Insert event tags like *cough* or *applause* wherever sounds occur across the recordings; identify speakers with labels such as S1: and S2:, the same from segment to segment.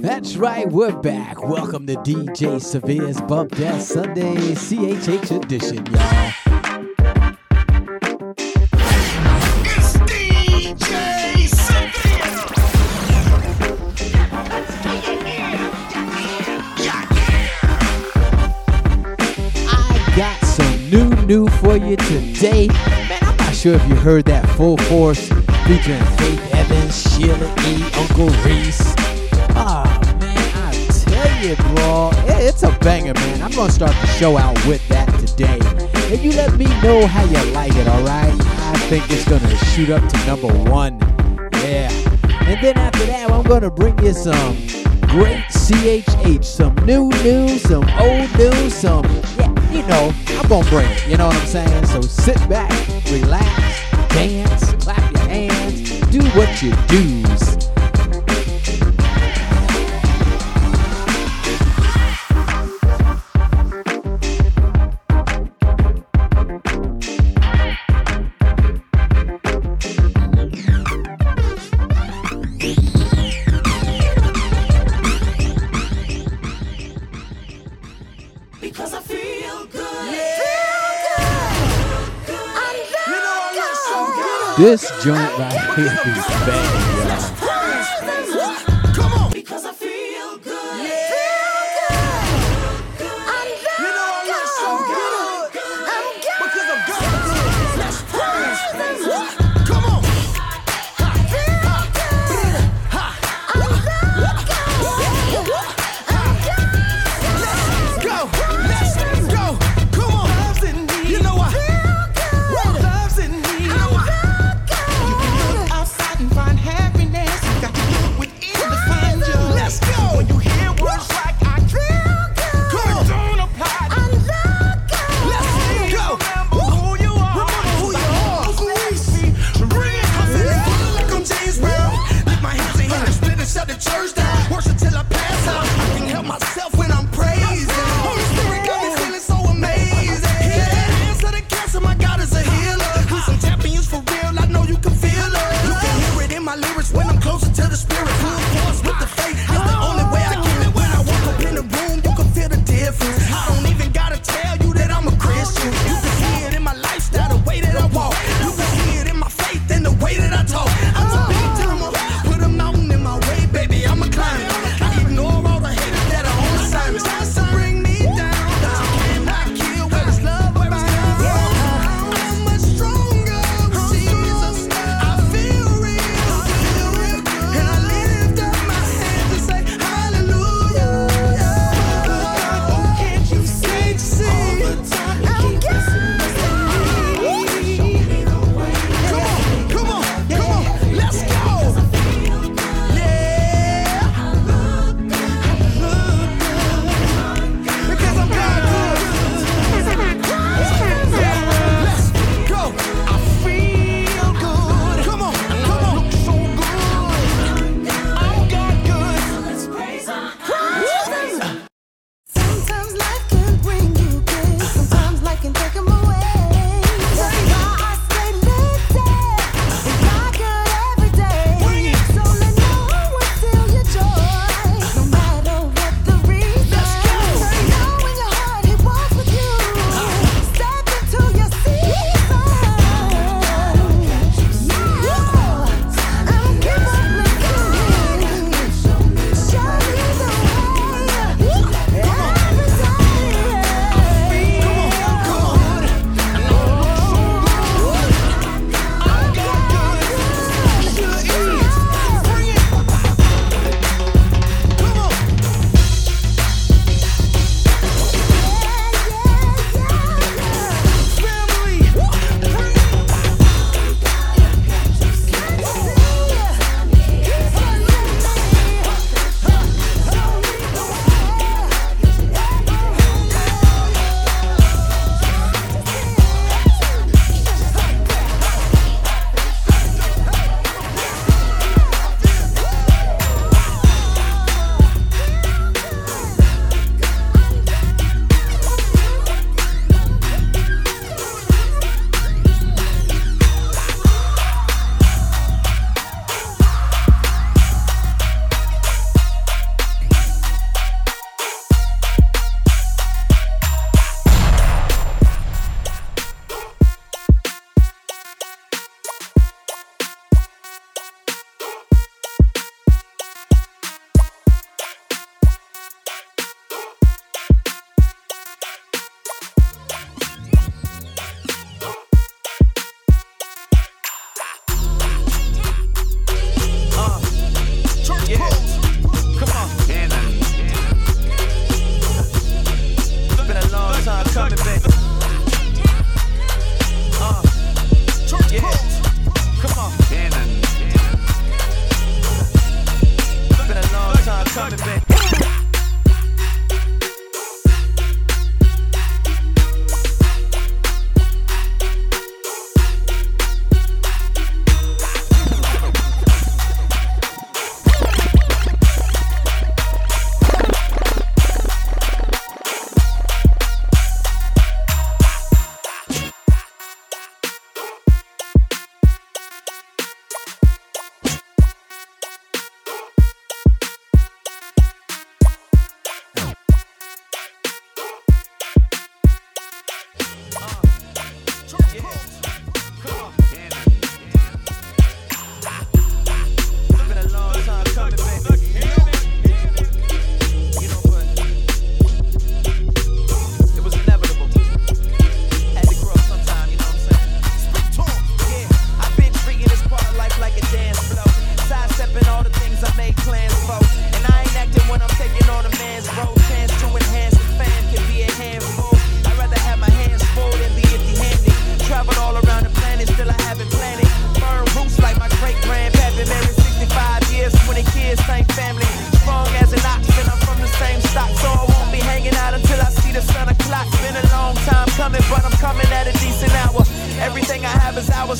S1: That's right, we're back. Welcome to DJ Severe's Bump That Sunday CHH edition, y'all.
S2: It's DJ Severe.
S1: I got some new new for you today. Sure if you heard that full force featuring Faith Evans, Sheila E., Uncle Reese. Ah, man, I tell you, bro, it's a banger, man. I'm gonna start the show out with that today. And you let me know how you like it, alright? I think it's gonna shoot up to number one. Yeah. And then after that, I'm gonna bring you some great CHH, some new news, some old news, some yeah, you know, I'm gonna bring it. You know what I'm saying? So sit back, relax, dance, clap your hands, do what you do's. This joint right here is bad, y'all.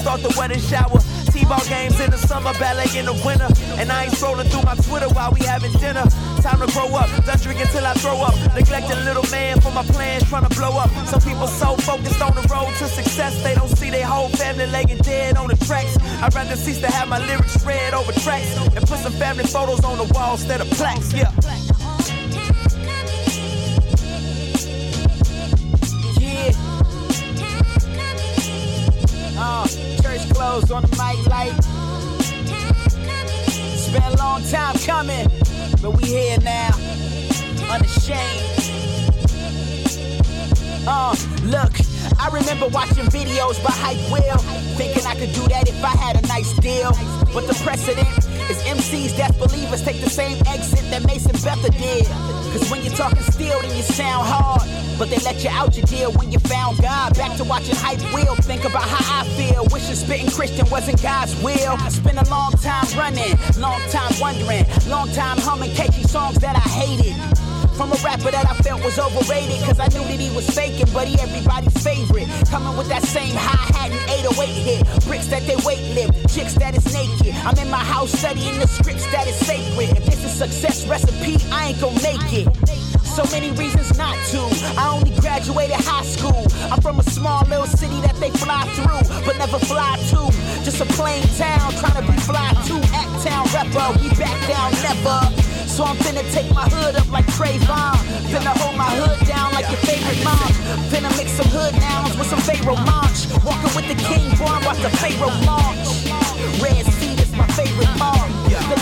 S3: Start the wedding shower. T-ball games in the summer, ballet in the winter. And I ain't scrolling through my Twitter while we having dinner. Time to grow up, done drink until I throw up. Neglecting little man for my plans, trying to blow up. Some people so focused on the road to success, they don't see their whole family laying dead on the tracks. I'd rather cease to have my lyrics read over tracks and put some family photos on the wall instead of plaques. Yeah. On the mic light. It's been a long time coming, but we here now. Unashamed. Uh, look, I remember watching videos by Hype Will, thinking I could do that if I had a nice deal. But the precedent is MCs that believers take the same exit that Mason Betha did. Cause when you're talking steel, then you sound hard. But they let you out your deal when you found God. Back to watching Hype wheel, think about how I feel. Wishing spitting Christian wasn't God's will. I spent a long time running, long time wondering, long time humming catchy songs that I hated. From a rapper that I felt was overrated, cause I knew that he was faking, but he everybody's favorite. Coming with that same hi-hat and 808 hit. Bricks that they weight lift, chicks that is naked. I'm in my house studying the scripts that is sacred. If this is success recipe, I ain't gonna make it. So many reasons not to. I only graduated high school. I'm from a small little city that they fly through, but never fly to. Just a plain town, trying to be fly to. Act town rapper, we back down never. So I'm finna take my hood up like Trayvon. Finna hold my hood down like your favorite mom. Finna mix some hood nouns with some Pharaoh launch. Walking with the king, boy, watch the Pharaoh launch. Red Sea is my favorite part. The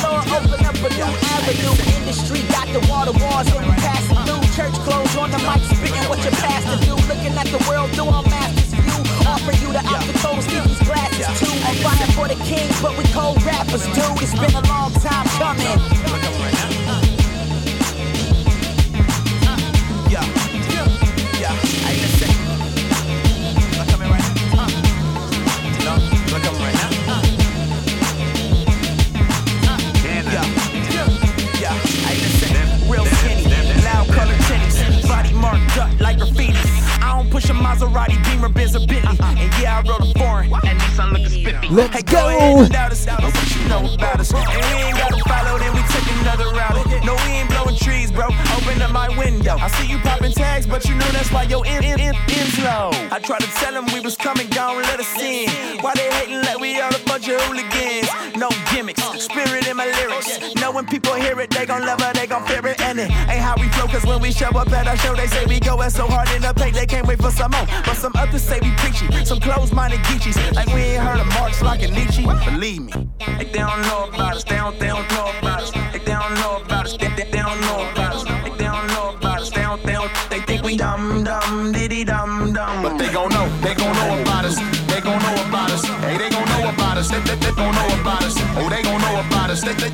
S3: closed-minded geechies. Like we ain't heard of Marx like a Nietzsche. Believe me, like they don't know about us, they don't, they don't know about us. Like they don't know about us, they, they, they don't know about us. Like they don't know about us, they don't, they don't, they think we dumb, dumb, diddy dumb, dumb.
S4: But they gon' know, they gon' know about us. They gon' know about us. Hey, they gon' know about us. They, they, they gon' know about us. Oh, they gon' know about us. They, they,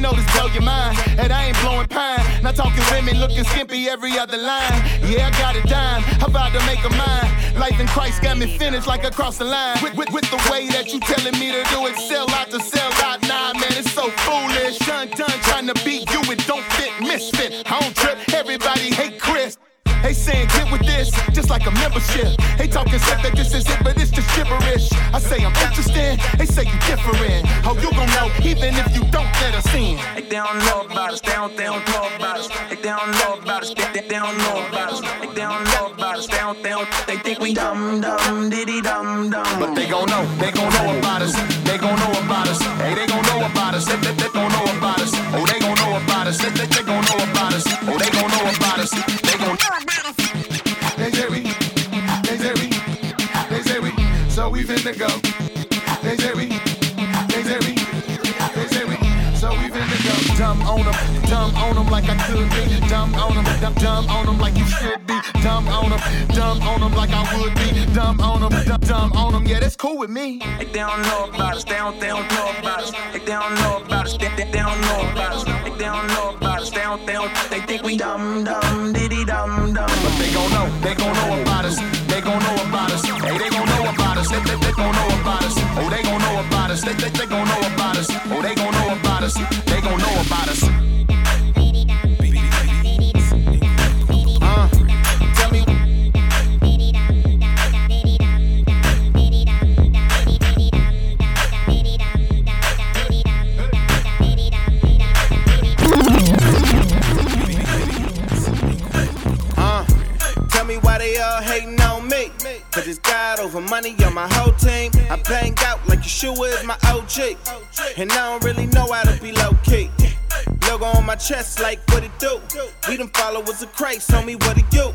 S4: know this blow your mind, and I ain't blowing pine. Not talking women looking skimpy every other line. Yeah, I got a dime. How about to make a mine? Life in Christ got me finished like across the line. With, with, with the way that you telling me to do it, sell out to sell out. Nah, man, it's so foolish. Done, done, trying to beat you, it don't fit, misfit. I don't trip, everybody hate Chris. They saying get with this, just like a membership. They talking stuff that this is it, but it's just gibberish. I say I'm interested, they say you different. How you gon' know, even if you don't let us in?
S3: Like they don't know about us, they don't, they don't know about us. Like they don't know about us, they, they, they don't know about us. Like they don't know about us, they don't, they don't, they think we dumb, dumb, diddy dumb, dumb.
S4: But they gon' know, they gon' know about us. They gon' know about us. Hey, they gon' know about us. They, they, they gon' know about us. Oh, they gon' know about us. They, they, they gon' know about us. Oh, they gon' know about us. They gon' They So we finna go. They say we, they say we, they say we. So we finna go. Dumb on them, dumb on them like I could be. Dumb on them, dumb, dumb on them like you should be. Dumb on them, dumb on them like I would be. Dumb on them, dumb, dumb on them. Yeah, that's cool with me.
S3: Like they don't know about us, they don't, they don't know about us. Like they don't know about us, they, they, they don't know about us. Like they don't know about us, they don't, they don't, they think we dumb, dumb, diddy dumb, dumb.
S4: But they gon' know, they gon' know about us. They gon' know about us. Hey, they gon' know about us. They, they, they gon' know about us. Oh, they gon' know about us. They, they, they gon' know about us. Oh, they gon' know about us. They gon' know about us.
S2: Cause it's God over money on my whole team. I bang out like Yeshua is my OG. And I don't really know how to be low key. Logo on my chest, like what it do? We them followers of Christ, tell me what it do.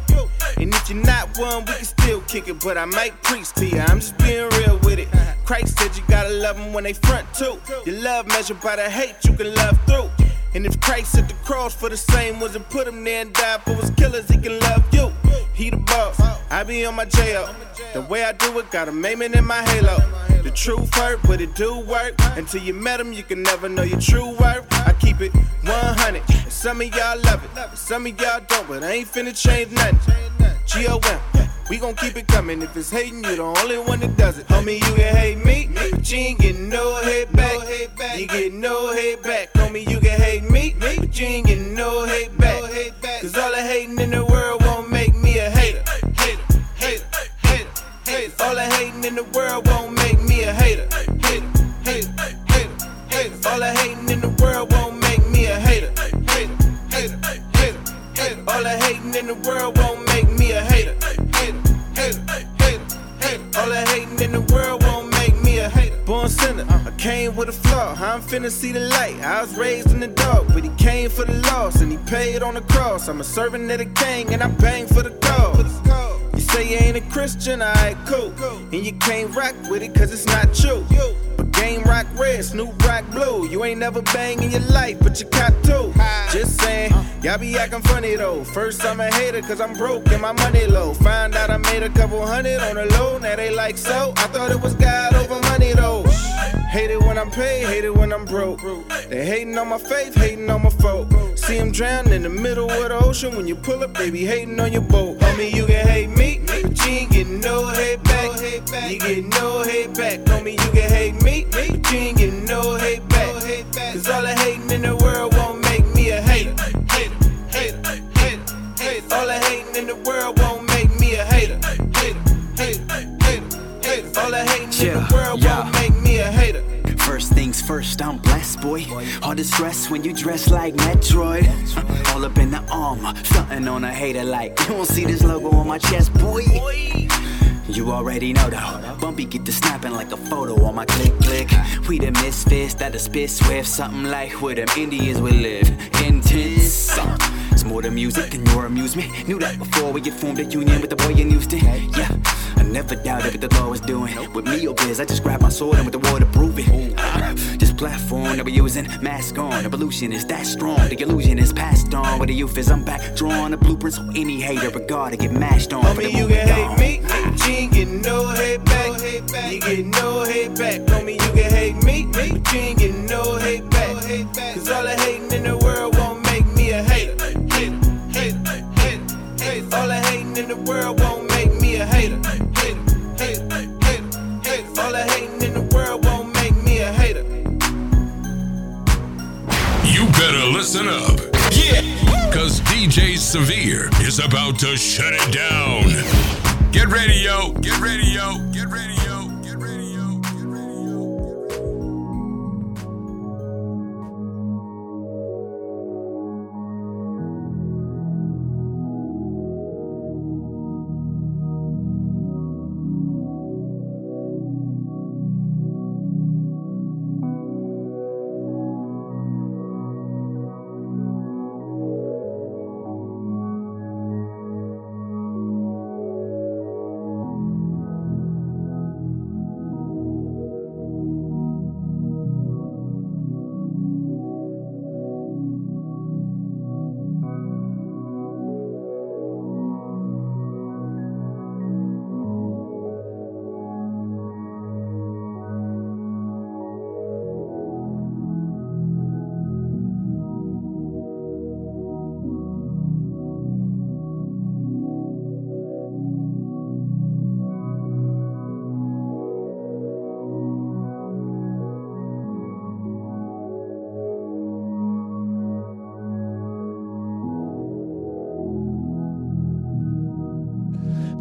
S2: And if you're not one, we can still kick it. But I might preach to you, I'm just being real with it. Christ said you gotta love them when they front too. Your love measured by the hate you can love through. And if Christ at the cross for the same ones and put him there and died for his killers, he can love you. He the boss, I be on my J.O. The way I do it, got a maiming in my halo. The truth hurt, but it do work. Until you met him, you can never know your true worth. I keep it 100. And some of y'all love it, some of y'all don't, but I ain't finna change nothing. G-O-M, we gon' keep it coming. If it's hating, you the only one that does it. Homie, you can hate me, but you ain't getting no hate back. You get no hate back. Homie, you can hate me, but you ain't getting no hate back. Cause all the hating in the world All the hating in the world won't make me a hater. Hater, hater, hater, hater. All the hating in the world won't make me a hater. Hater, hater, hater, hater. All the hating in the world won't make me a hater. Hater, hater, hater, hater. All the hating in the world won't make me a hater. Born sinner, I came with a flaw. I'm finna see the light. I was raised in the dark, but he came for the loss and he paid on the cross. I'm a servant of the king and I bang for the cause. You say you ain't a Christian, I alright, cool. And you can't rock with it cause it's not true. But game rock red, Snoop rock blue. You ain't never bang in your life, but you caught two. Just saying, y'all be acting funny though. First I'm a hater cause I'm broke and my money low. Find out I made a couple hundred on the low, now they like so. I thought it was God over money though. Hate it when I'm paid, hate it when I'm broke. They hating on my faith, hating on my folk. See them drown in the middle of the ocean. When you pull up, they be hating on your boat. Homie, you can hate me, but you ain't getting no hate back. You get no hate back. Homie, you can hate me, but you ain't getting no hate back. Cause all the hating in the world won't make me a hater. Hater, hater, hater, hater. All the hating in the world won't make me a hater. Hater, hater, hater, hater. All the hating in the world won't
S5: First I'm blessed, boy. All the stress when you dress like Metroid. *laughs* All up in the armor, stunting on a hater like you won't see this logo on my chest, boy. You already know though. Bumpy get to snapping like a photo on my click click. We the misfits that the spit swift, something like where them Indians would live. Intense. It's more than music than your amusement. Knew that before we get formed a union with the boy in Houston. Yeah, never doubted what the law was doing. With me or biz, I just grab my sword and with the war to prove it. Uh, this platform that we using, mask on. Evolution is that strong. The illusion is passed on. Where the youth is, I'm back drawing the blueprints. So any hater regard to get mashed on.
S2: Homie, you can hate me, you ain't getting no hate back. You get no hate back. Homie, you can hate me, but you ain't getting no hate back. Cause all the hating in the world won't make me a hater. Hater, hater, hater, hater. All the hating in the world won't make me a hater,
S6: You better listen up. Yeah. Cause DJ Severe is about to shut it down. Get ready, yo. Get ready, yo. Get ready, yo.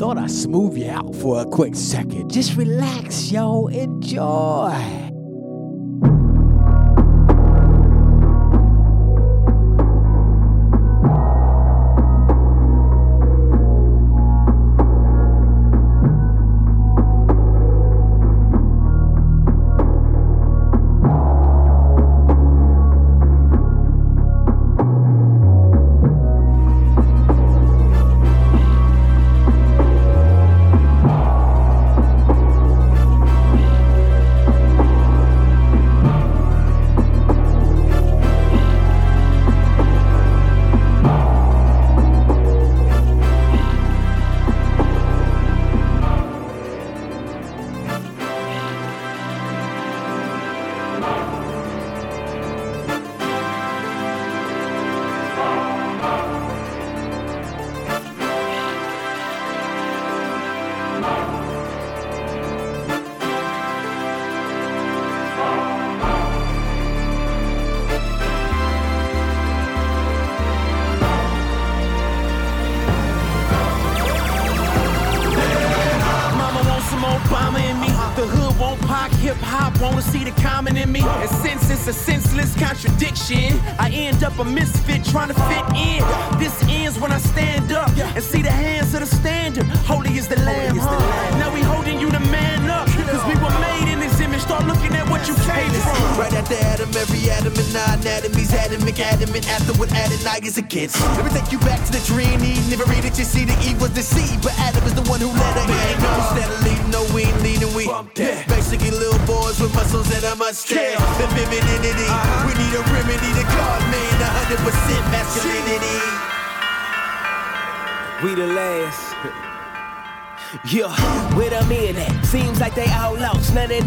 S7: Thought I'd smooth you out for a quick second. Just relax, yo. Enjoy.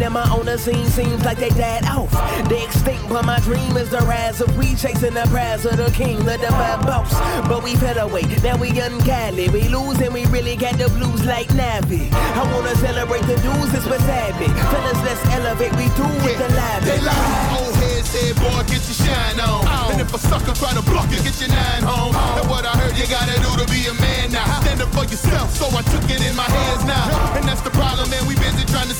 S8: Outlaws. None of them are on the scene, seems like they died off. They extinct, but my dream is the rise of we chasing the prize of the king, the divine boss. But we fell away, now we ungodly. We lose and we really got the blues like Navi. I wanna celebrate the dudes, it's what's happening. Fellas, let's elevate, we do with the live.
S4: They lie, old head said, boy, get your shine on. Oh. And if a sucker try to block you, get your nine home. Oh. And what I heard you gotta do to be a man now. Stand up for yourself, so I took it in my hands now. And that's the problem, man. We busy trying to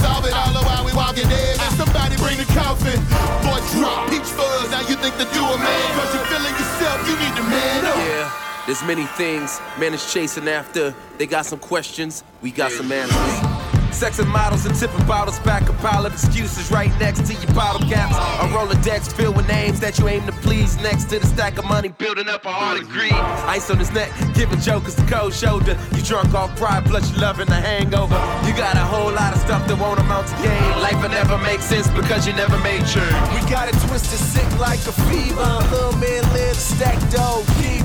S8: There's many things man is chasing after. They got some questions, we got some answers. Sex and models and tipping bottles back a pile of excuses right next to your bottle caps. A Rolodex filled with names that you aim to please. Next to the stack of money building up a heart of greed. Ice on his neck, giving jokers the cold shoulder. You drunk off pride, plus you loving the hangover. You got a whole lot of stuff that won't amount to gain. Life will never make sense because you never made sure.
S9: We got it twisted sick like a fever. Little man live stack dough, keep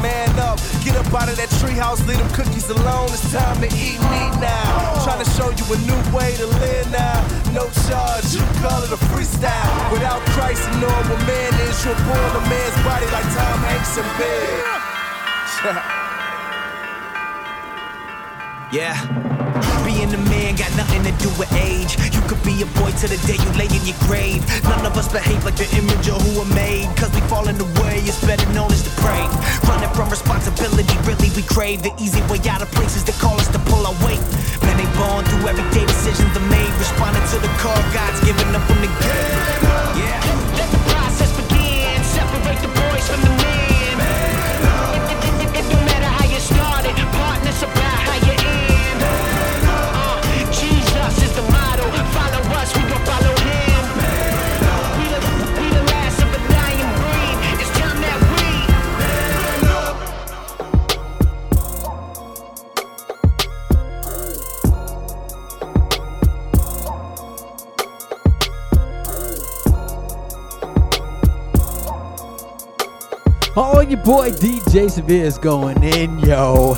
S9: Man up, get up out of that treehouse, leave them cookies alone. It's time to eat meat now. Trying to show you a new way to live now. No charge, you call it a freestyle. Without Christ, a normal man is you're born a man's body like Tom Hanks in Big. *laughs*
S8: yeah. Being a man got nothing to do with age. You could be a boy till the day you lay in your grave. None of us behave like the image of who we're made. Cause we fall in the way, it's better known as the prey. Running from responsibility, really we crave the easy way out of places that call us to pull our weight. Man, they born through everyday decisions they made. Responding to the call God's giving up from the game. Yeah. Let the process begin. Separate the boys from the men.
S7: Oh, your boy DJ Severe is going in, yo.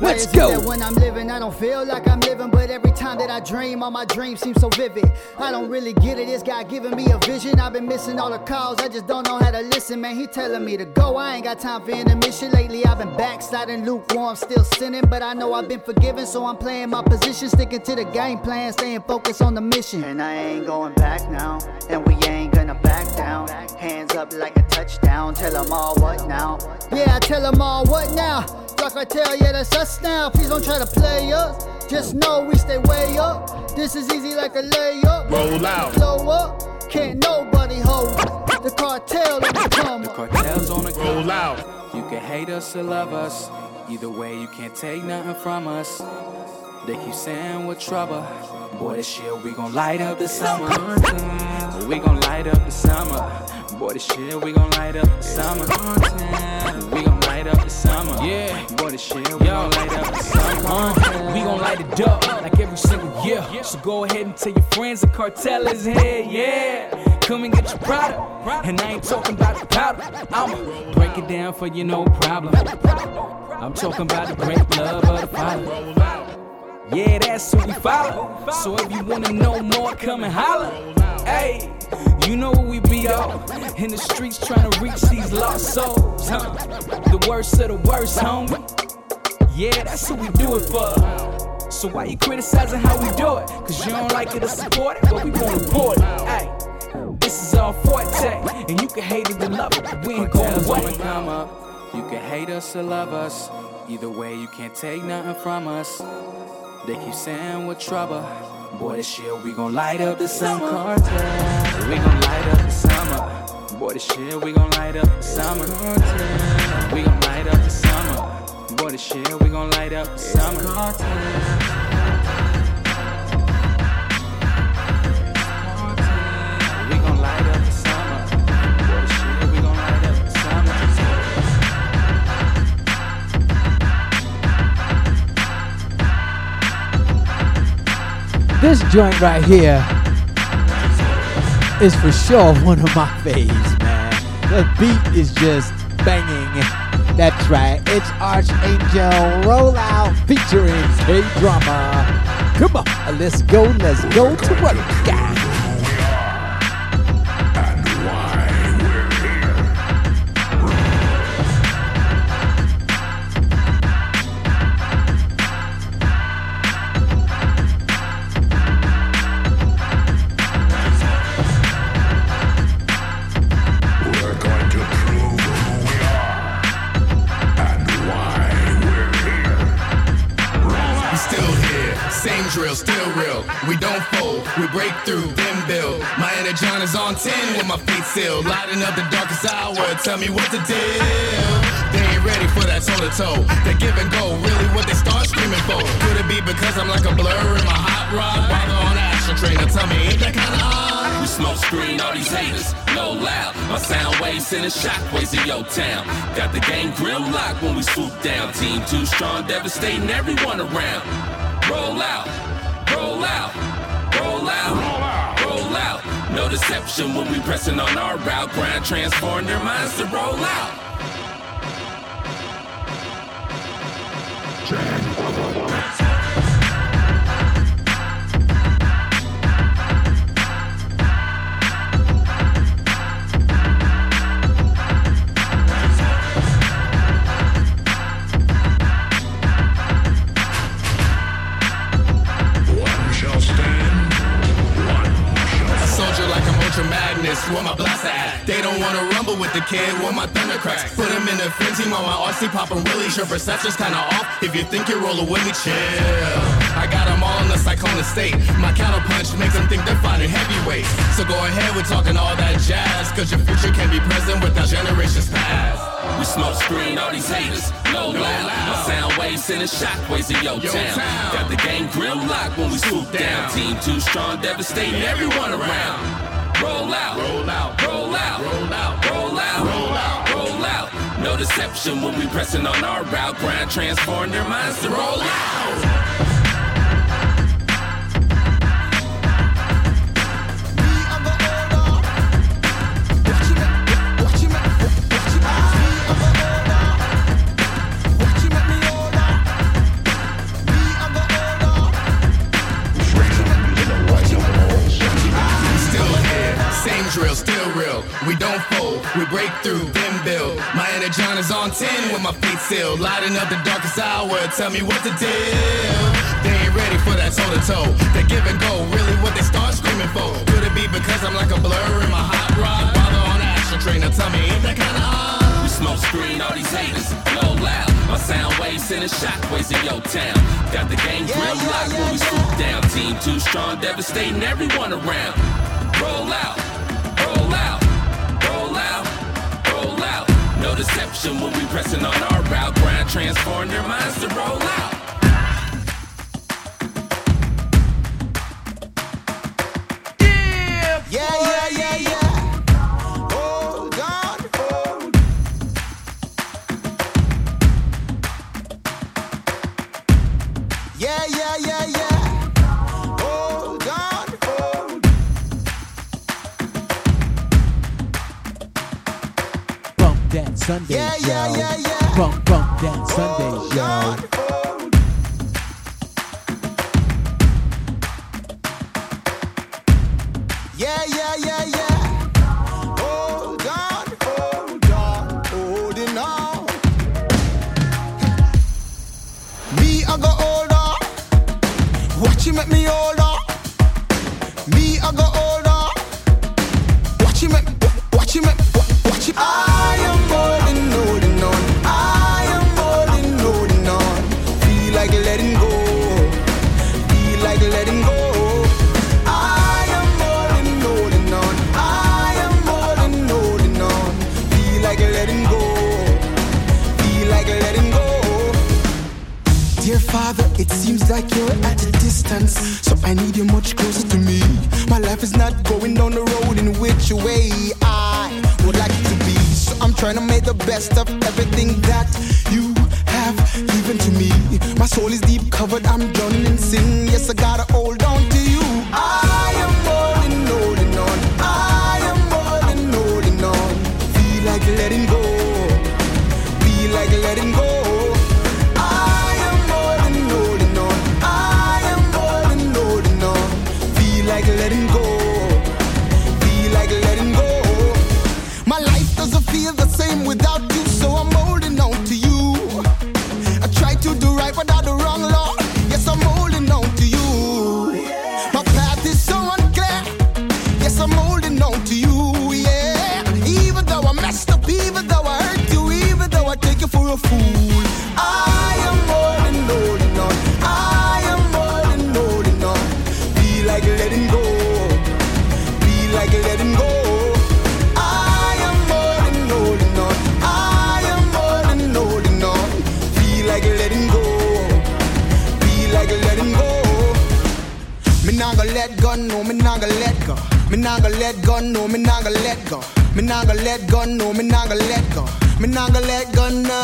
S7: Let's go.
S10: when I'm living, I don't feel like I'm living, but every time that I dream, all my dreams seem so vivid. I don't really get it. This guy giving me a vision. I've been missing all the calls. I just don't know how to listen, man. He telling me to go. I ain't got time for intermission. Lately, I've been backsliding, lukewarm, still sinning, but I know I've been forgiven, so I'm playing my position, sticking to the game plan, staying focused on the mission. And I ain't going back now, and we ain't gonna finna back down. Hands up like a touchdown. Tell them all what now? Yeah, I tell them all what now? Like I tell you, that's us now. Please don't try to play us. Just know we stay way up. This is easy like a layup.
S11: Roll out.
S10: Blow up. Can't nobody hold us. The cartel on the come.
S12: The cartel's on the
S11: Roll out.
S12: You can hate us or love us. Either way, you can't take nothing from us. They keep saying we're trouble. Boy, this shit, we gon' light up the summer. We gon' light up the summer. Boy, this shit, we gon' light up the summer. We gon' light up the summer. Yeah. Boy, this shit, we gon' light up the summer.
S13: Uh, we gon' light it up like every single year. So go ahead and tell your friends the cartel is here, yeah. Come and get your product. And I ain't talking about the powder. I'ma break it down for you, no problem. I'm talking about the great love of the Father. Yeah, that's who we follow. So if you wanna know more, come and holler. Hey, you know we be on in the streets trying to reach these lost souls, huh? The worst of the worst, homie. Yeah, that's who we do it for. So why you criticizing how we do it? Cause you don't like it or support it, but we won't report it. Hey, this is our forte, and you can hate it or love it, but we ain't going away.
S12: come up. You can hate us or love us. Either way, you can't take nothing from us. They keep saying we're trouble. Boy, this shit, we gon' light up the summer. Cartel. We gon' light up the summer. Boy, this shit, we gon' light up the summer. We gon' light up the summer. Boy, this shit, we gon' light up the summer. We This
S1: joint right here is for sure one of my faves, man. The beat is just banging. That's right. It's Archangel Rollout featuring K Drama. Come on, let's go, let's go to work, guys.
S11: Sealed. Lighting up the darkest hour, tell me what the deal. They ain't ready for that toe to toe. They give and go, really what they start screaming for. Could it be because I'm like a blur in my hot rod? While on the astral train, now tell me, ain't that kinda odd?
S14: We smoke screen all these haters, no loud. My sound waves sending shockwaves in your town. Got the game grill locked when we swoop down. Team too strong, devastating everyone around. Roll out, roll out, roll out. No deception when we pressing on our route. Grind transform their minds to roll out.
S11: Rumble with the kid, where my thunder cracks. Put him in a frenzy while my RC poppin' willies. Your perception's kinda off. If you think you're rolling with me, chill. I got them all in the cyclone state. My counter punch makes them think they're fighting heavyweights. So go ahead, we're talking all that jazz. Cause your future can be present without generations past.
S14: We smoke screen all these haters, no loud. My sound waves sending shockwaves in your
S11: Yo
S14: town.
S11: town.
S14: Got the game grill locked when we swoop down. Team too strong, devastating everyone around. Roll out,
S11: Roll out,
S14: roll out,
S11: roll out,
S14: roll out,
S11: roll out.
S14: roll out. No deception when we pressing on our route. Grind transform their minds to roll out.
S11: breakthrough, then build. My energon is on 10 with my feet sealed. Lighting up the darkest hour, tell me what to deal. They ain't ready for that toe to toe. They give and go, really what they start screaming for. Could it be because I'm like a blur in my hot rod? Father on an astral trainer, tell me, ain't that kinda odd? We
S14: smoke screen all these haters, blow loud. My sound waves sending shockwaves in your town. Got the game yeah, real yeah, locked yeah, when we swoop down. Team too strong, devastating everyone around. Roll out. Deception when we pressing on our route. Grind transforming their minds to roll out.
S15: Which way I would like to be. So I'm trying to make the best of everything that you have given to me. My soul is deep covered, I'm drowning in sin. Yes, I gotta hold on no, me nah gonna let go. Me nah gonna let go, no, me nah gonna let go. Me nah gonna let go, no.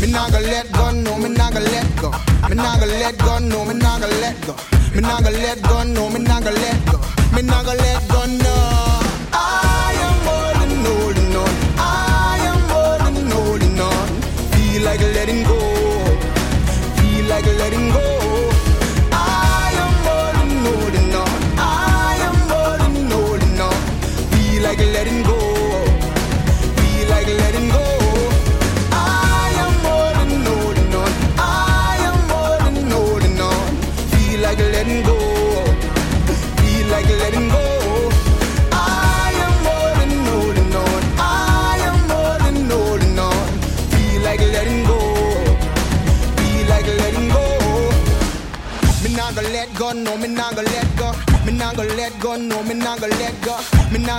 S15: Me nah gonna let go, no, me nah gonna let go. Me nah gonna let go, no, me nah gonna let go. Me nah gonna let go, no, me nah gonna let go. Me nah gonna let go, no. I am than holding on. I am than holding on. Feel like letting go. Feel like letting go. Letting go.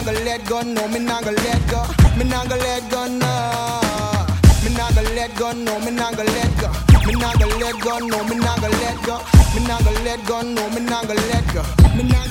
S15: Gonna let go, no, me not gonna let go. Me not gonna let go, no. Me not gonna let go, no, me not gonna let go. Me not gonna let go, no, me not gonna let go. Me not gonna let go, no, me not gonna let go. Me not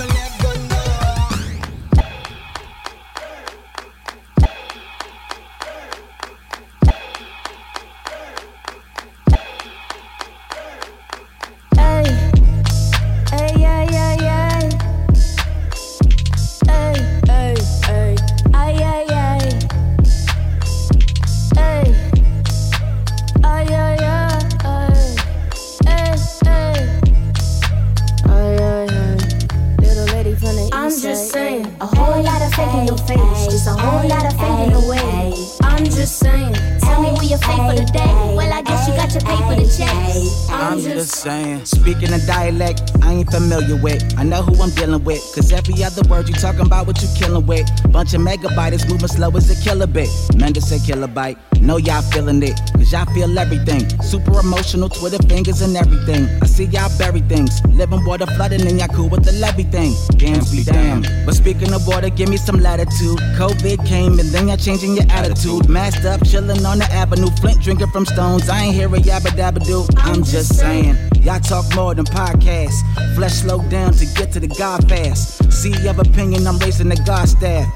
S16: Bunch of megabytes moving slow as a kilobit. Menda say kilobyte. Know y'all feeling it. Cause y'all feel everything. Super emotional, Twitter fingers and everything. I see y'all bury things. Living water flooding and y'all cool with the levee thing. Gams be damned. But speaking of water, give me some latitude. COVID came and then y'all changing your attitude. Masked up, chilling on the avenue. Flint drinking from stones. I ain't hear a yabba dabba do. I'm just saying. Y'all talk more than podcasts. Flesh slow down to get to the God fast. See of opinion, I'm raising the God staff.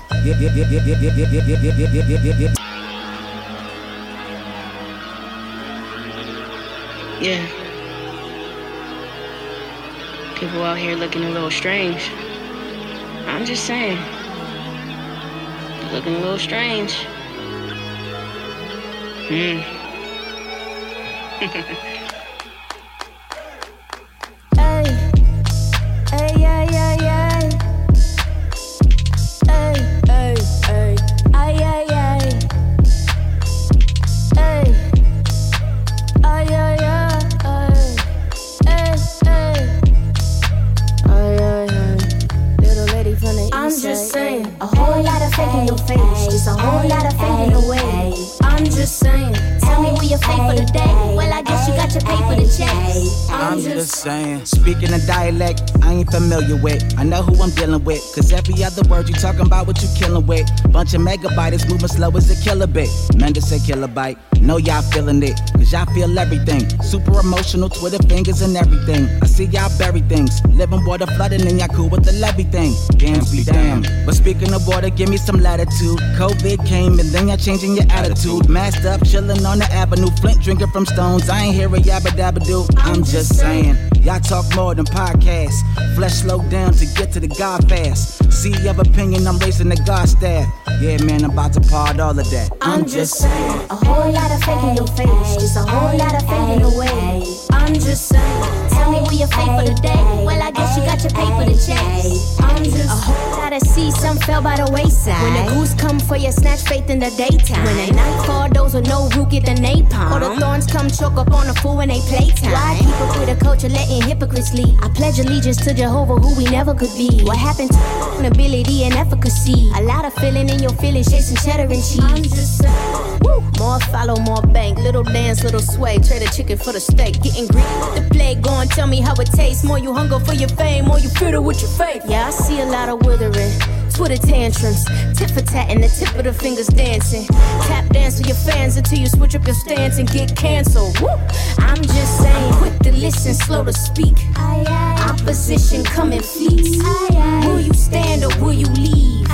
S17: Yeah. People out here looking a little strange. I'm just saying. Looking a little strange. Hmm. *laughs* just saying.
S16: Speaking a dialect I ain't familiar with. I know who I'm dealing with. Cause every other word you talking about what you killing with. Bunch of megabytes moving slow as a kilobit. Menda say kilobyte. Know y'all feeling it. Cause y'all feel everything. Super emotional, Twitter fingers and everything. I see y'all bury things. Living water flooding and y'all cool with the levee thing. Gams be damned. But speaking of water, give me some latitude. COVID came and then y'all changing your attitude. Masked up, chilling on the avenue. Flint drinking from stones. I ain't hear a yabba dabba do. I'm just saying. Y'all talk more than podcasts. Flesh slow down to get to the God fast. See of opinion, I'm raising the God staff. Yeah, man, I'm about to part all of that. I'm just saying.
S18: A whole lot of fake in your face, just a whole lot of fake in the way.
S17: I'm just saying.
S18: Tell me where you pay for the day. Well, I guess you some fell by the wayside. When the goose come for your snatch faith in the daytime. When the night fall, those with no root get the napalm. Or the thorns come choke up on the fool when they playtime. Why people quit the culture letting hypocrites lead? I pledge allegiance to Jehovah, who we never could be. What happened to ability and efficacy? A lot of feeling in your feelings, chasing cheddar and cheese.
S17: I'm just saying.
S18: More follow, more bank. Little dance, little sway. Trade a chicken for the steak. Getting greedy with the play. Go and tell me how it tastes. More you hunger for your fame, more you fiddle with your faith. Yeah, I see a lot of withering. Twitter tantrums, tit for tat, and the tip of the fingers dancing. Tap dance with your fans until you switch up your stance and get canceled. Woo! I'm just saying, quick to listen, slow to speak. Opposition come in fleets. Will you stand or will you leave?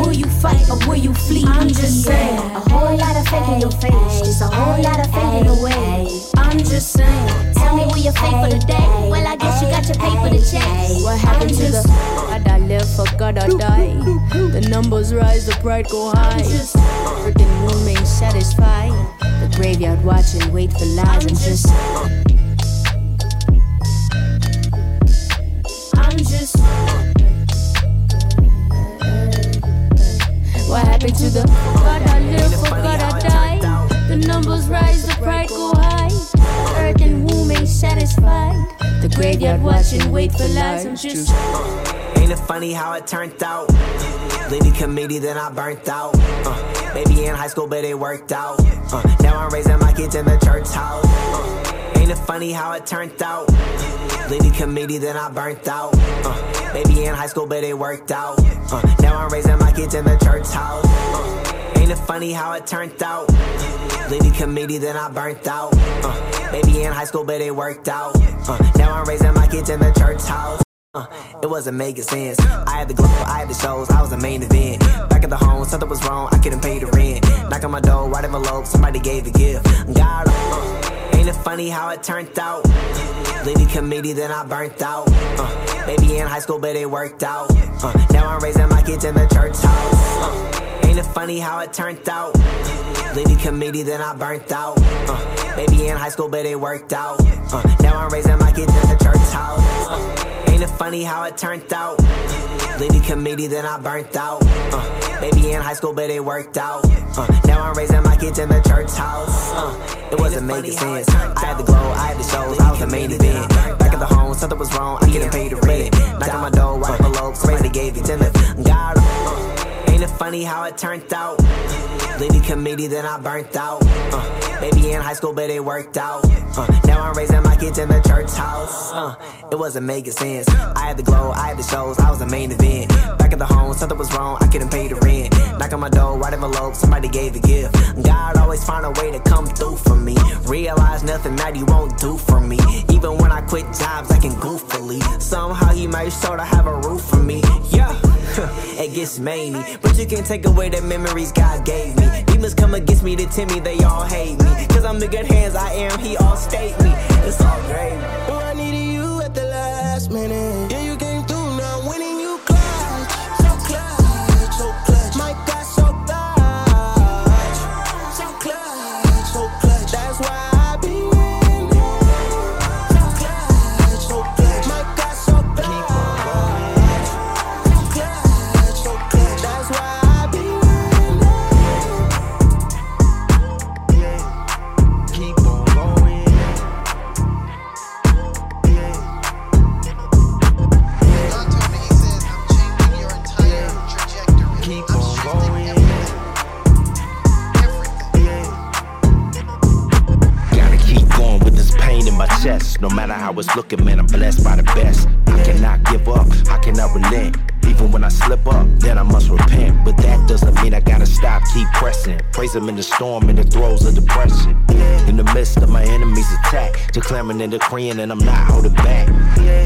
S18: Will you fight or will you flee?
S17: I'm just saying.
S18: A whole lot of fake in your face, just a whole lot of fake in the way.
S17: I'm just saying.
S18: Tell me where you pay for the day. Well, I guess you got your paper to check.
S17: What happened to the
S18: God I live for God I die? The numbers rise, the pride go high. Freaking moon remain satisfied. The graveyard watching, wait for lies. I'm just.
S17: I'm just
S18: What happened to the God I live for God I die? The numbers rise, the pride go high. Womb ain't satisfied. The graveyard wait for lies. I'm just.
S19: Ain't it funny how it turned out? Leading committee, then I burnt out. Uh, baby in high school, but it worked out. Uh, now I'm raising my kids in the church house. Uh, ain't it funny how it turned out? Leading committee, then I burnt out. Uh, baby in high school, but it worked out. Uh, now I'm raising my kids in the church house. Uh, ain't it funny how it turned out? Leading committee, then I burnt out. Uh, baby in high school, but it worked out. Uh, now I'm raising my kids in the church house. Uh, it wasn't making sense. I had the glow, I had the shows, I was the main event. Back at the home, something was wrong, I couldn't pay the rent. Knock on my door, white envelope, somebody gave a gift. God, uh, ain't it funny how it turned out? Leading committee, then I burnt out. Uh, baby in high school, but it worked out. Uh, now I'm raising my kids in the church house. Uh, ain't it funny how it turned out? Leading committee, then I burnt out. Uh, baby in high school, but it worked out. Uh, now I'm raising my kids in the church house. Uh, ain't it funny how it turned out? Leading committee, then I burnt out. Uh, Maybe in high school, but it worked out. Uh, now I'm raising my kids in the church house. Uh, it wasn't making sense. I had the glow, I had the shows, I was the main event. Back at the home, something was wrong, I couldn't pay the rent. Knock on my door, white envelope, somebody gave it to me. God, uh, ain't it funny how it turned out? Leading committee, then I burnt out. Uh, maybe in high school, but it worked out. Uh, now I'm raising my kids in the church house. Uh, it wasn't making sense. I had the glow, I had the shows, I was the main event. Back at the home, something was wrong, I couldn't pay the rent. Knock on my door, white envelope, somebody gave a gift. God always find a way to come through for me. Realize nothing that he won't do for me. Even when I quit jobs, I can goofily. Somehow he made sure to have a roof for me. Yeah, *laughs* it gets many, but you can't take away the memories God gave me. Demons come against me, they tell me, they all hate me. Cause I'm good hands, I am, he all state me. It's all great.
S20: Oh, I needed you at the last minute.
S21: In the storm, in the throes of depression. In the midst of my enemy's attack, declaring and decreeing, and I'm not holding back.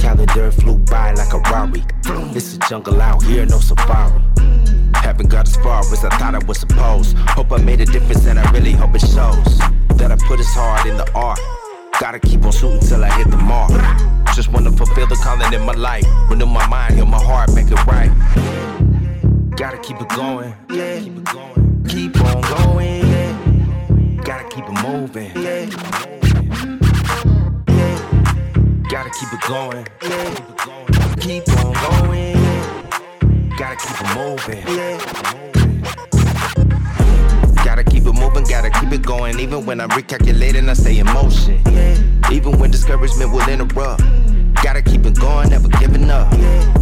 S21: Calendar flew by like a Rari. It's a jungle out here, no safari. Haven't got as far as I thought I was supposed. Hope I made a difference and I really hope it shows. That I put as hard in the art. Gotta keep on shooting till I hit the mark. Just wanna fulfill the calling in my life. Renew my mind, heal my heart, make it right. Gotta keep it going.
S22: Yeah. Keep it going.
S21: Moving.
S22: Yeah.
S21: Gotta keep it going.
S22: Yeah. Keep on going.
S21: Gotta keep it moving.
S22: Yeah.
S21: Gotta keep it moving, gotta keep it going. Even when I'm recalculating, I stay in motion. Even when discouragement will interrupt. Gotta keep it going, never giving up.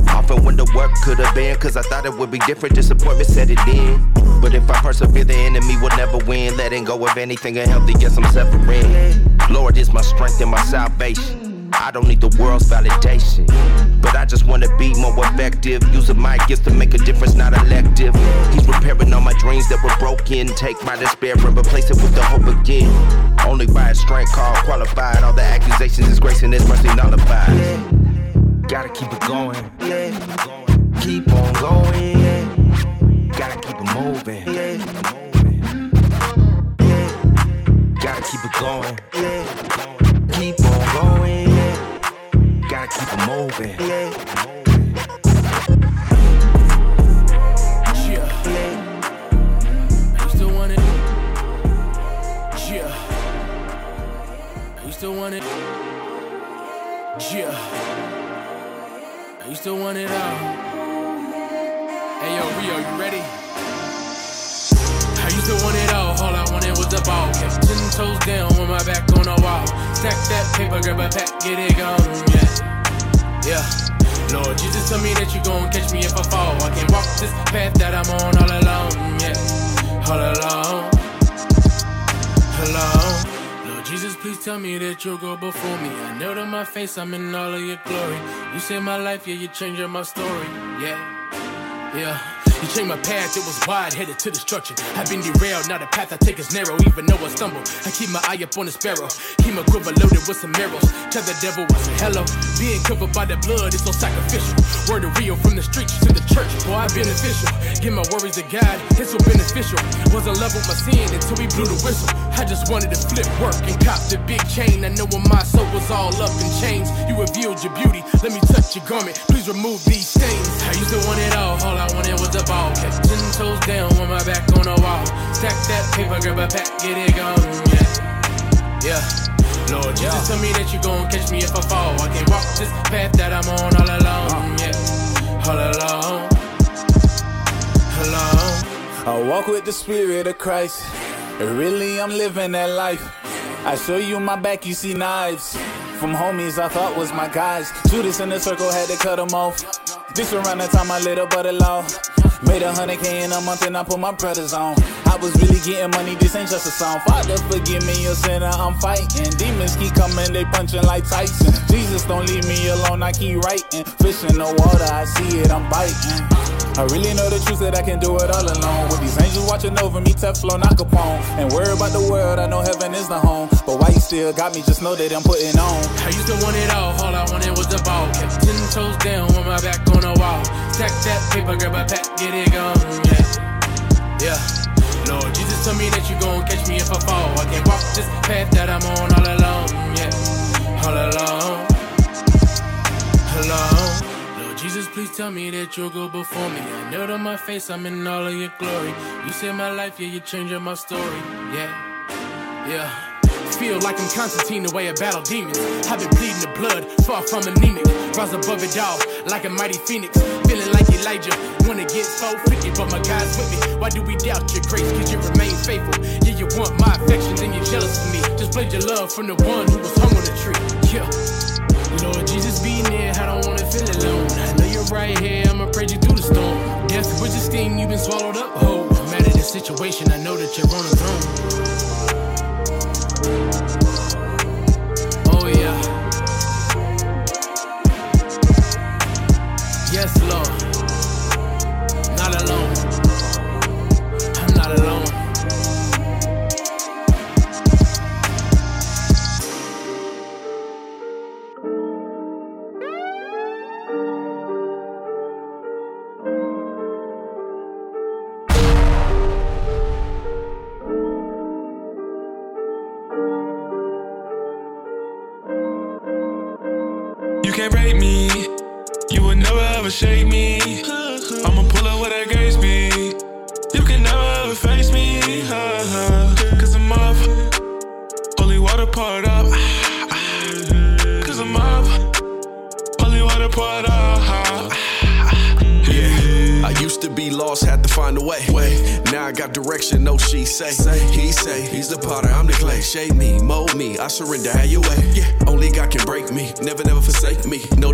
S21: Often when the work could have been, cause I thought it would be different, disappointment set it in. But if I persevere, the enemy will never win. Letting go of anything unhealthy, yes, I'm suffering. Lord is my strength and my salvation. I don't need the world's validation. But I just wanna be more effective. Using my gifts to make a difference, not elective. He's repairing all my dreams that were broken. Take my despair and replace it with the hope again. Only by a strength called qualified. All the accusations, his grace and his mercy nullified. Gotta keep it going.
S22: Yeah. Keep on going. Yeah.
S21: Gotta keep it moving.
S22: Yeah.
S21: Gotta keep it going.
S22: Yeah. Keep
S21: it moving.
S22: Yeah.
S13: Yeah. To want it. Yeah. Used to want it. Yeah. Used to want it all. Hey yo, Rio, you ready? I used to want it all, all I wanted was the ball. Kept ten toes down with my back on the wall. Stack that paper, grab a pack, get it gone, yeah. Yeah. Lord Jesus, tell me that you gon' catch me if I fall. I can't walk this path that I'm on all alone, yeah. All alone. Alone. Lord Jesus, please tell me that you'll go before me. I know to my face I'm in all of your glory. You saved my life, yeah, you changed my story, yeah. Yeah. You changed my path, it was wide, headed to destruction. I've been derailed, now the path I take is narrow, even though I stumble. I keep my eye up on the sparrow, keep my quiver loaded with some arrows. Tell the devil I say hello. Being covered by the blood is so sacrificial. Word of real from the streets to the church, boy, I've been official. Give my worries to God, it's so beneficial. Wasn't love with my sin until we blew the whistle. I just wanted to flip work and cop the big chain. I know when my soul was all up in chains, you revealed your beauty. Let me touch your garment, please remove these stains. I used to want it all, all I wanted was the ball. Kept ten toes down with my back on the wall. Stack that paper, grab a pack, get it gone, yeah. Yeah. Lord Jesus, tell me that you gon' catch me if I fall. I can't walk this path that I'm on all alone, uh. yeah. All alone. Alone.
S23: I walk with the spirit of Christ. Really, I'm living that life. I show you my back, you see knives. From homies I thought was my guys. Judas in the circle had to cut them off. This around the time I lit up but law. Made a hundred K in a month and I put my brothers on. I was really getting money, this ain't just a song. Father, forgive me, a sinner, I'm fighting. Demons keep coming, they punching like Tyson. Jesus, don't leave me alone, I keep writing. Fish in the water, I see it, I'm biting. I really know the truth that I can do it all alone. With these angels watching over me, Teflon, knock upon. And worry about the world, I know heaven is the home. But why you still got me, just know that I'm putting on.
S13: I used to want it all, all I wanted was the ball. Kept ten toes down with my back on the wall. Stack that paper, grab a pack, get it gone, yeah. Yeah. Lord Jesus told me that you gon' catch me if I fall. I can't walk this path that I'm on all alone, yeah. All alone. Alone. Jesus, please tell me that you'll go before me. I know to my face I'm in all of your glory. You saved my life, yeah, you're changing my story, yeah. Yeah. Feel like I'm Constantine, the way I battle demons. I've been bleeding the blood, far from anemic. Rise above it all, like a mighty phoenix. Feeling like Elijah, wanna get 450, but my God's with me. Why do we doubt your grace? Cause you remain faithful. Yeah, you want my affections and you're jealous of me. Just pledge your love from the one who was hung on the tree. Yeah. Lord Jesus, be near, I don't wanna feel alone. I know you're right here, I'ma praise you through the storm. Death was a sting, you've been swallowed up. Oh, I'm mad at the situation, I know that you're on the throne. Oh
S24: Shape me, mold me, I surrender, have your way. Yeah, only God can break me, never, never forsake me. Know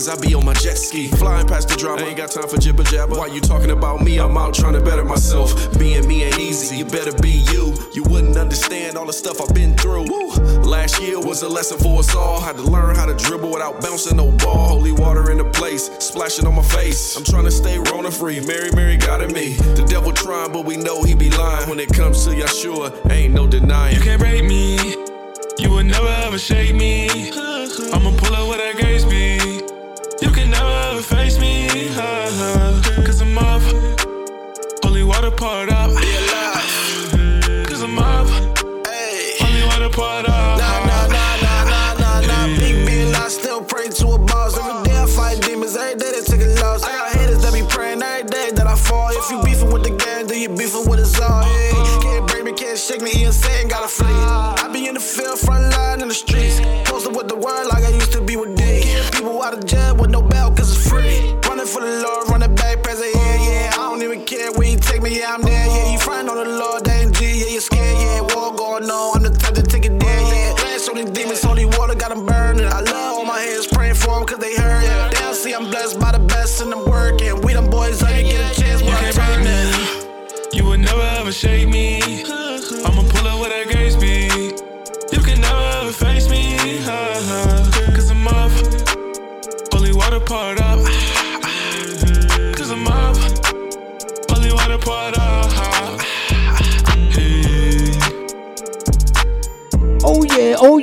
S24: cause I be on my jet ski. Flying past the drama, ain't got time for jibber jabber. Why you talking about me? I'm out trying to better myself. Being me ain't easy, you better be you. You wouldn't understand all the stuff I've been through. Woo. Last year was a lesson for us all. Had to learn how to dribble without bouncing no ball. Holy water in the place, splashing on my face. I'm trying to stay Rona free. Mary, Mary got at me. The devil trying, but we know he be lying. When it comes to Yeshua, ain't no denying.
S25: You can't break me. You will never ever shake me. I'ma pull up where that gaze Holy water poured up. Cause I'm up. Holy water poured up.
S20: Nah, nah, nah, nah, nah, nah, nah. Big bill, I still pray to a boss. Every day I fight demons, every day they take a loss. I got haters that be praying every day that I fall. If you beefing with the gang, then you beefing with us all. Hey, can't break me, can't shake me, Ian saying gotta flee. I be in the field, front line in the streets.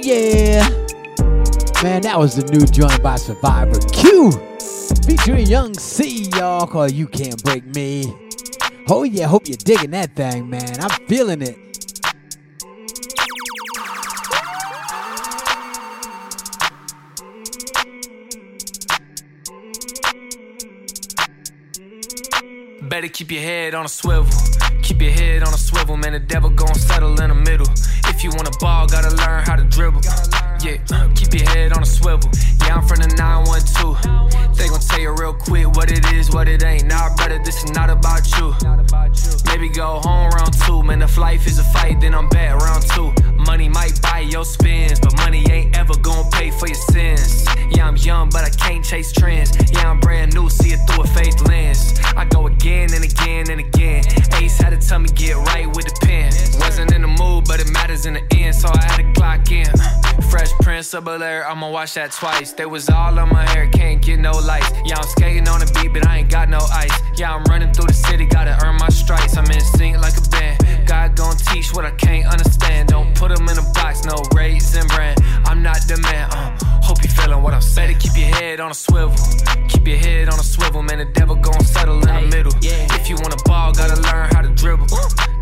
S20: Yeah.
S1: Man, that was the new joint by Survivor Q. Featuring Young C, y'all, called You Can't Break Me. Oh yeah, hope you're digging that thing, man. I'm feeling it.
S26: Better keep your head on a swivel. Keep your head on a swivel, man. The devil gon' settle in the middle. If you want a ball, gotta learn how to dribble. Yeah, keep your head on a swivel. Yeah, I'm from the 912. They gon' tell you real quick what it is, what it ain't. Nah, brother, this is not about you. Maybe go home round two. Man, if life is a fight, then I'm back round two. Money might buy your spins, but money ain't ever gonna pay for your sins. Yeah, I'm young, but I can't chase trends. Of Bel Air, I'ma watch that twice. They was all on my hair, can't get no lights. Yeah, I'm skating on the beat, but I ain't got no ice. Yeah, I'm running through the city, gotta earn my stripes. I'm in sync like a band. God gon' teach what I can't understand. Don't put them in a box, no raisin brand. I'm not the man. Uh, hope you feeling what I'm saying. Better keep your head on a swivel. Keep your head on a swivel, man. The devil gon' settle in the middle. If you wanna ball, gotta learn how to dribble.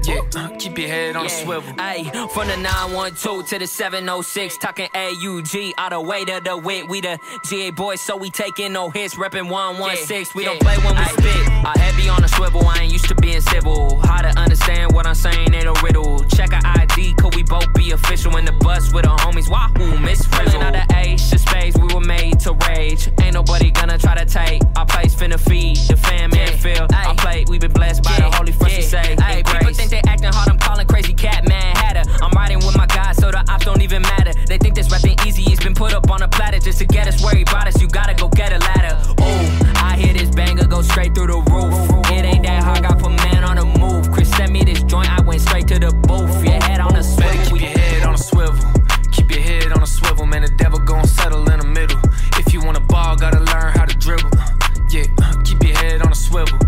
S26: Yeah, uh, keep your head on a swivel.
S27: Ayy, from the 912 to the 706, talking AUG, all the way to the wit. We the GA boys, so we taking no hits, reppin' 116. We don't play when we spit. I heavy on a swivel, I ain't used to being civil. How to understand what I'm saying ain't a riddle. Check our ID, could we both be official in the bus with our homies? Wahoo, Miss Frizzle. Out of Ace to space, we were made to rage. Ain't nobody gonna try to take our place, finna feed the fam and feel. I play, we been blessed by the holy first we say.
S26: Ay,
S27: and
S26: people think
S27: they acting hard, I'm calling crazy cat man hatter. I'm riding with my guys, so the ops don't even matter. They think this rapping easy, it's been put up on a platter just to get us where he brought us. You gotta go get a ladder. Ooh, I hear this banger go straight through the roof. It ain't that hard, got put man on the move. Chris sent me this joint, I went straight to the booth. Your head on a swivel.
S26: Keep your head on a swivel. Keep your head on a swivel, man. The devil gon' settle in the middle. If you wanna ball, gotta learn how to dribble. Yeah, keep your head on a swivel.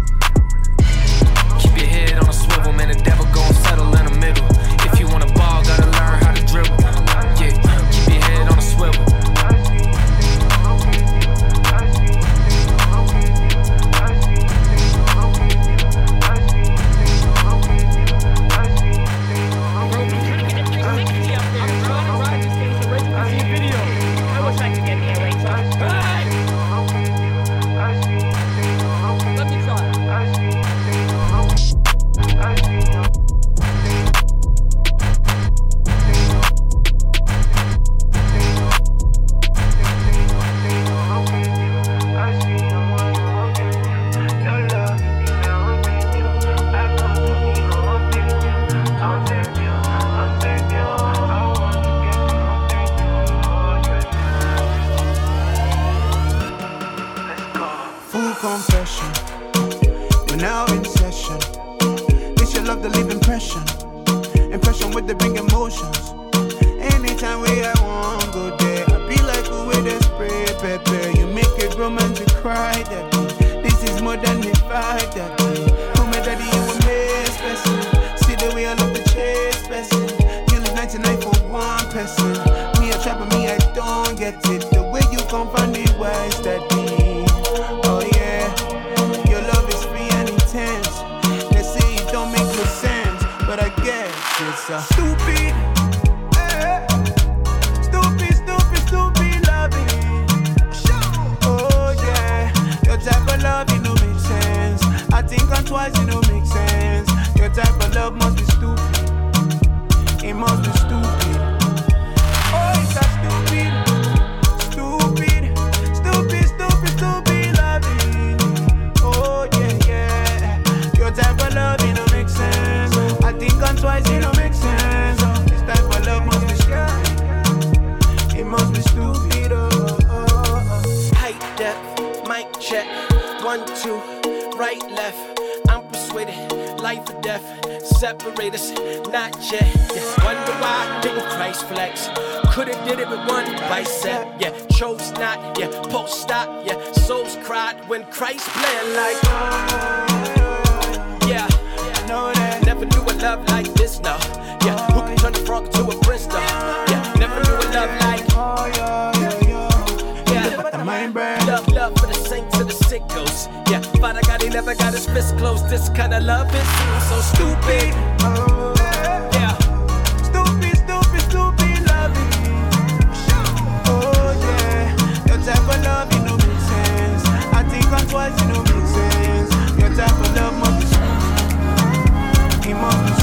S28: One,
S7: two, right, left. I'm persuaded, life or death. Separate us, not yet. Yeah. Wonder why didn't Christ flex? Could've did it with one bicep. Yeah, chose not. Yeah, post stop. Yeah, souls cried when Christ bled like. Yeah,
S28: know that.
S7: Never knew a love like this. No. Yeah, who can turn the frog to a prince? No. Yeah, never knew a love like. Yeah, love, love the. Yeah, Father God, he never got his fist closed. This kind of love is so stupid. Yeah.
S28: Stupid, stupid, stupid loving. Oh yeah, your type of love, sense. I think twice, it no make sense. Your type of love must be must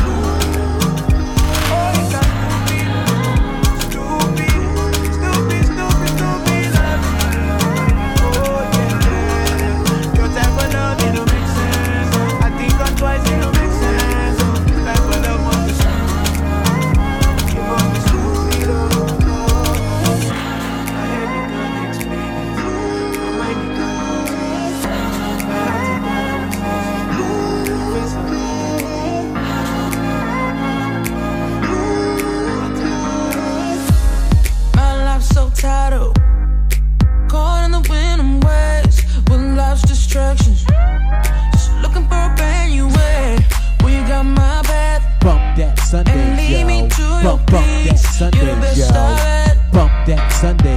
S28: instructions. Just looking for a
S29: brand new way. Well, you got my back. Bump that Sunday, and lead yo. me to
S30: bump, your bump that Sunday, yo. Bump that Sunday.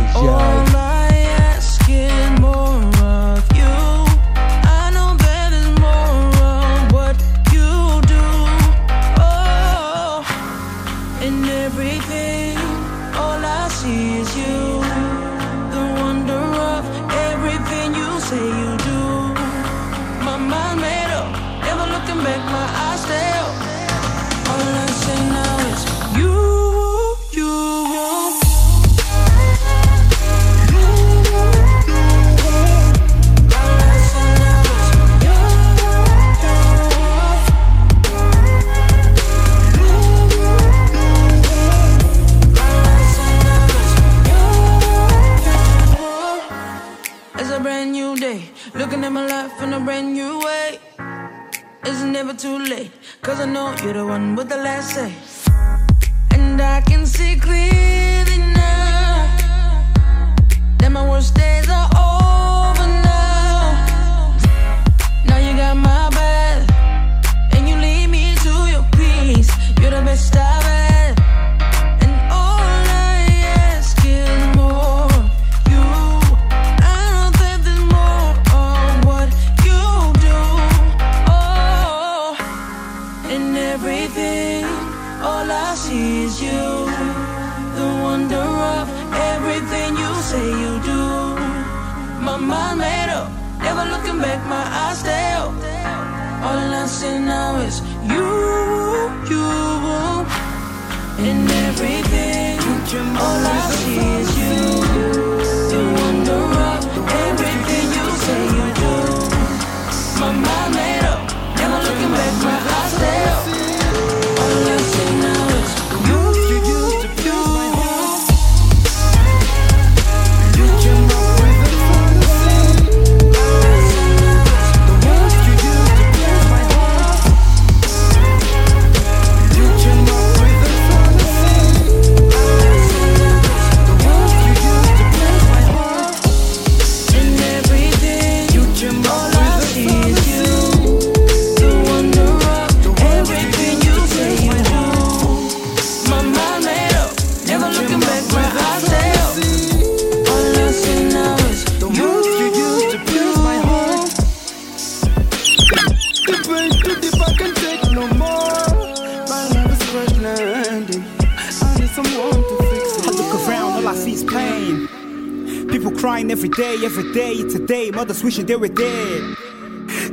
S30: Today. Mothers wishing they were dead.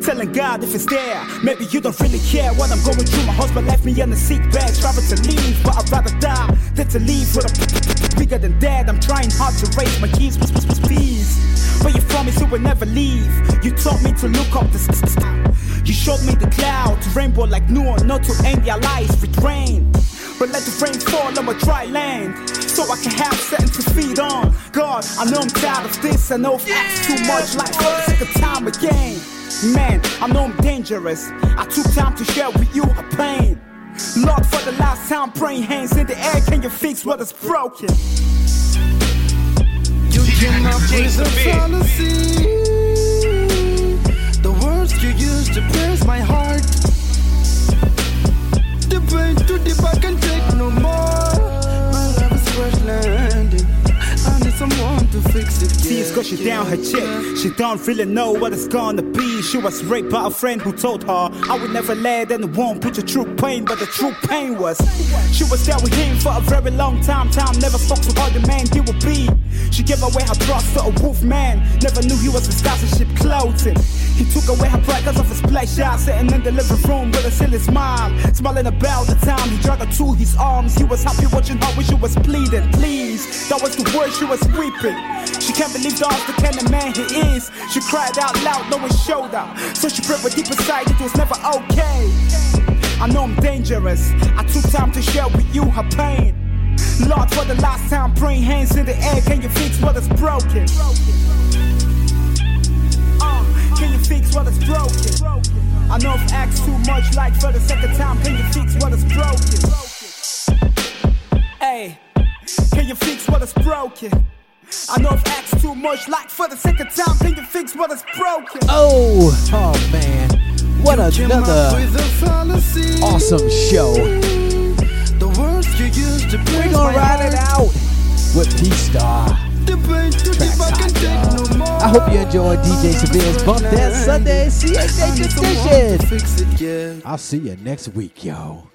S30: Telling God if it's there, maybe you don't really care what I'm going through. My husband left me on the sick bed, striving to leave, but I'd rather die than to leave with a bigger than dead. I'm trying hard to raise my kids, please. But you promised you would never leave. You taught me to look up the. You showed me the clouds, rainbow like Noah, not to end their lives with rain. But let the rain fall on my dry land so I can have something to feed on. God, I know I'm tired of this. I know I've asked too much, like for the second time again. Man, I know I'm dangerous. I took time to share with you a pain. Lord, for the last time, praying hands in the air. Can you fix what is broken?
S20: You up with a fallacy.
S30: Gushing down her cheek. She don't really know what it's gonna be. She was raped by a friend who told her I would never let anyone put your true pain, but the true pain was she was there with him for a very long time. Time never spoke with her the man he would be. She gave away her trust to a wolf man. Never knew he was in scholarship clothing. He took away her pride cause of his pleasure. Sitting in the living room with a silly smile. Smiling about the time he dragged her to his arms. He was happy watching her when she was pleading. Please, that was the word she was weeping. She can't believe God's the kind of man he is. She cried out loud, no one showed up. So she prayed, but deep inside it was never okay. I know I'm dangerous. I took time to share with you her pain. Lord, for the last time, praying hands in the air. Can you fix what is broken? Uh, can you fix what is broken? I know I've asked too much, like for the second time. Can you fix what is broken? Hey, can you fix what is broken? I know I've asked too much, like for the second time. Can you fix what is broken?
S1: Oh, oh man. What another awesome show. We're gonna ride it out with P Star. Tracks hot, y'all. I hope you enjoyed DJ Severe's Bump That Sunday CH edition. I'll see you next week, yo.